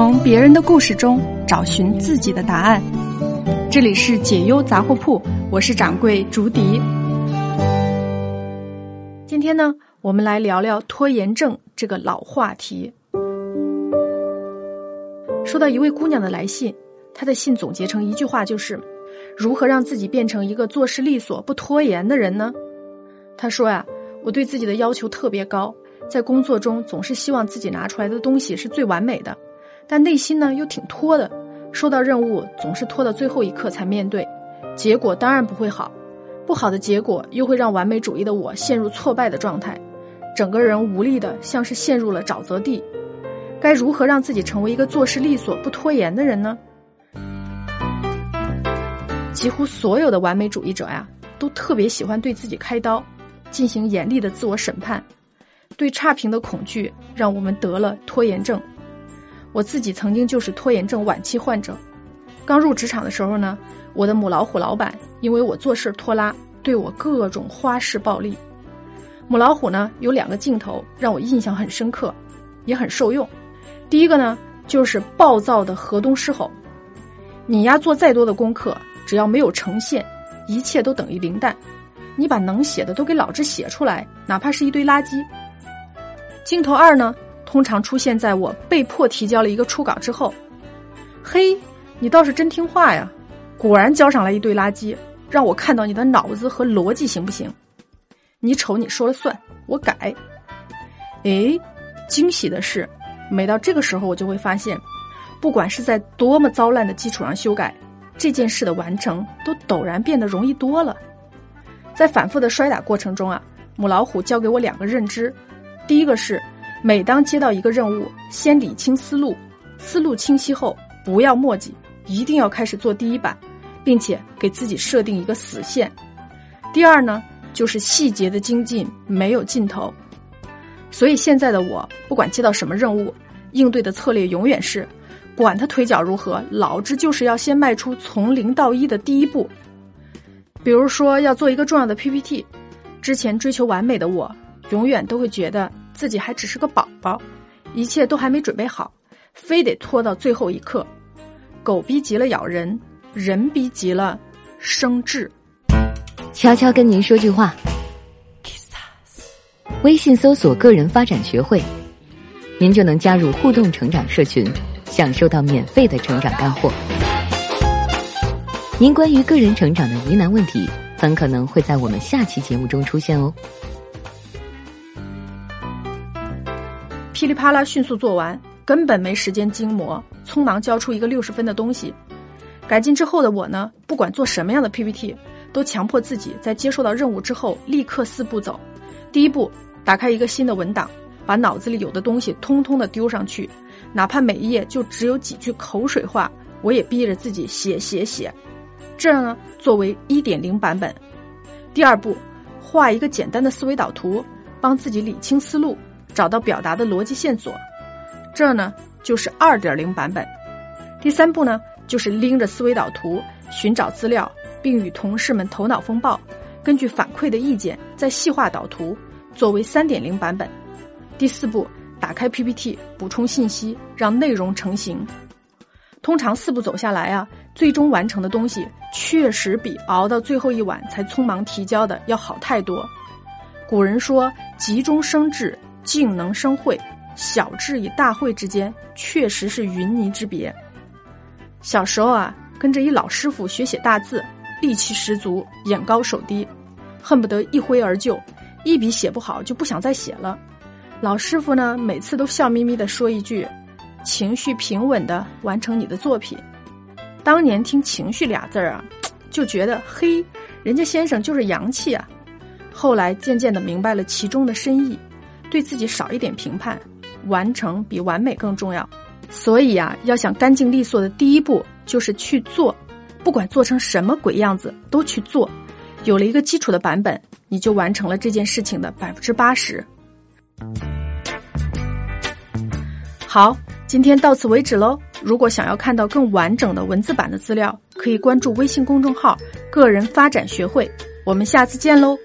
从别人的故事中找寻自己的答案。这里是解忧杂货铺，我是掌柜竹笛。今天呢，我们来聊聊拖延症这个老话题。收到一位姑娘的来信，她的信总结成一句话，就是如何让自己变成一个做事利索、不拖延的人呢？她说呀，我对自己的要求特别高，在工作中总是希望自己拿出来的东西是最完美的。但内心呢又挺拖的，收到任务总是拖到最后一刻才面对，结果当然不会好，不好的结果又会让完美主义的我陷入挫败的状态，整个人无力的像是陷入了沼泽地。该如何让自己成为一个做事利索、不拖延的人呢？几乎所有的完美主义者呀，都特别喜欢对自己开刀，进行严厉的自我审判，对差评的恐惧让我们得了拖延症。我自己曾经就是拖延症晚期患者，刚入职场的时候呢，我的母老虎老板因为我做事拖拉，对我各种花式暴力。母老虎呢有两个镜头让我印象很深刻，也很受用。第一个呢就是暴躁的河东狮吼，你丫做再多的功课，只要没有呈现，一切都等于零蛋。你把能写的都给老子写出来，哪怕是一堆垃圾。镜头二呢？通常出现在我被迫提交了一个初稿之后。嘿，你倒是真听话呀！果然交上来一堆垃圾，让我看到你的脑子和逻辑行不行？你瞅你说了算，我改。哎，惊喜的是，每到这个时候，我就会发现，不管是在多么糟烂的基础上修改，这件事的完成都陡然变得容易多了。在反复的摔打过程中啊，母老虎教给我两个认知，第一个是。每当接到一个任务，先理清思路，思路清晰后不要墨迹，一定要开始做第一版，并且给自己设定一个死线。第二呢，就是细节的精进没有尽头。所以现在的我，不管接到什么任务，应对的策略永远是，管他腿脚如何，老子就是要先迈出从零到一的第一步。比如说要做一个重要的 PPT，之前追求完美的我，永远都会觉得。自己还只是个宝宝，一切都还没准备好，非得拖到最后一刻。狗逼急了咬人，人逼急了生智。悄悄跟您说句话：微信搜索“个人发展学会”，您就能加入互动成长社群，享受到免费的成长干货。您关于个人成长的疑难问题，很可能会在我们下期节目中出现哦。噼里啪啦，迅速做完，根本没时间精磨，匆忙交出一个六十分的东西。改进之后的我呢，不管做什么样的 PPT，都强迫自己在接受到任务之后立刻四步走。第一步，打开一个新的文档，把脑子里有的东西通通的丢上去，哪怕每一页就只有几句口水话，我也逼着自己写写写。这样呢，作为一点零版本。第二步，画一个简单的思维导图，帮自己理清思路。找到表达的逻辑线索，这呢就是二点零版本。第三步呢，就是拎着思维导图寻找资料，并与同事们头脑风暴，根据反馈的意见再细化导图，作为三点零版本。第四步，打开 PPT 补充信息，让内容成型。通常四步走下来啊，最终完成的东西确实比熬到最后一晚才匆忙提交的要好太多。古人说：“急中生智。”静能生慧，小智与大慧之间确实是云泥之别。小时候啊，跟着一老师傅学写大字，力气十足，眼高手低，恨不得一挥而就，一笔写不好就不想再写了。老师傅呢，每次都笑眯眯的说一句：“情绪平稳的完成你的作品。”当年听“情绪”俩字儿啊，就觉得嘿，人家先生就是洋气啊。后来渐渐的明白了其中的深意。对自己少一点评判，完成比完美更重要。所以呀，要想干净利索的第一步就是去做，不管做成什么鬼样子都去做。有了一个基础的版本，你就完成了这件事情的百分之八十。好，今天到此为止喽。如果想要看到更完整的文字版的资料，可以关注微信公众号“个人发展学会”。我们下次见喽。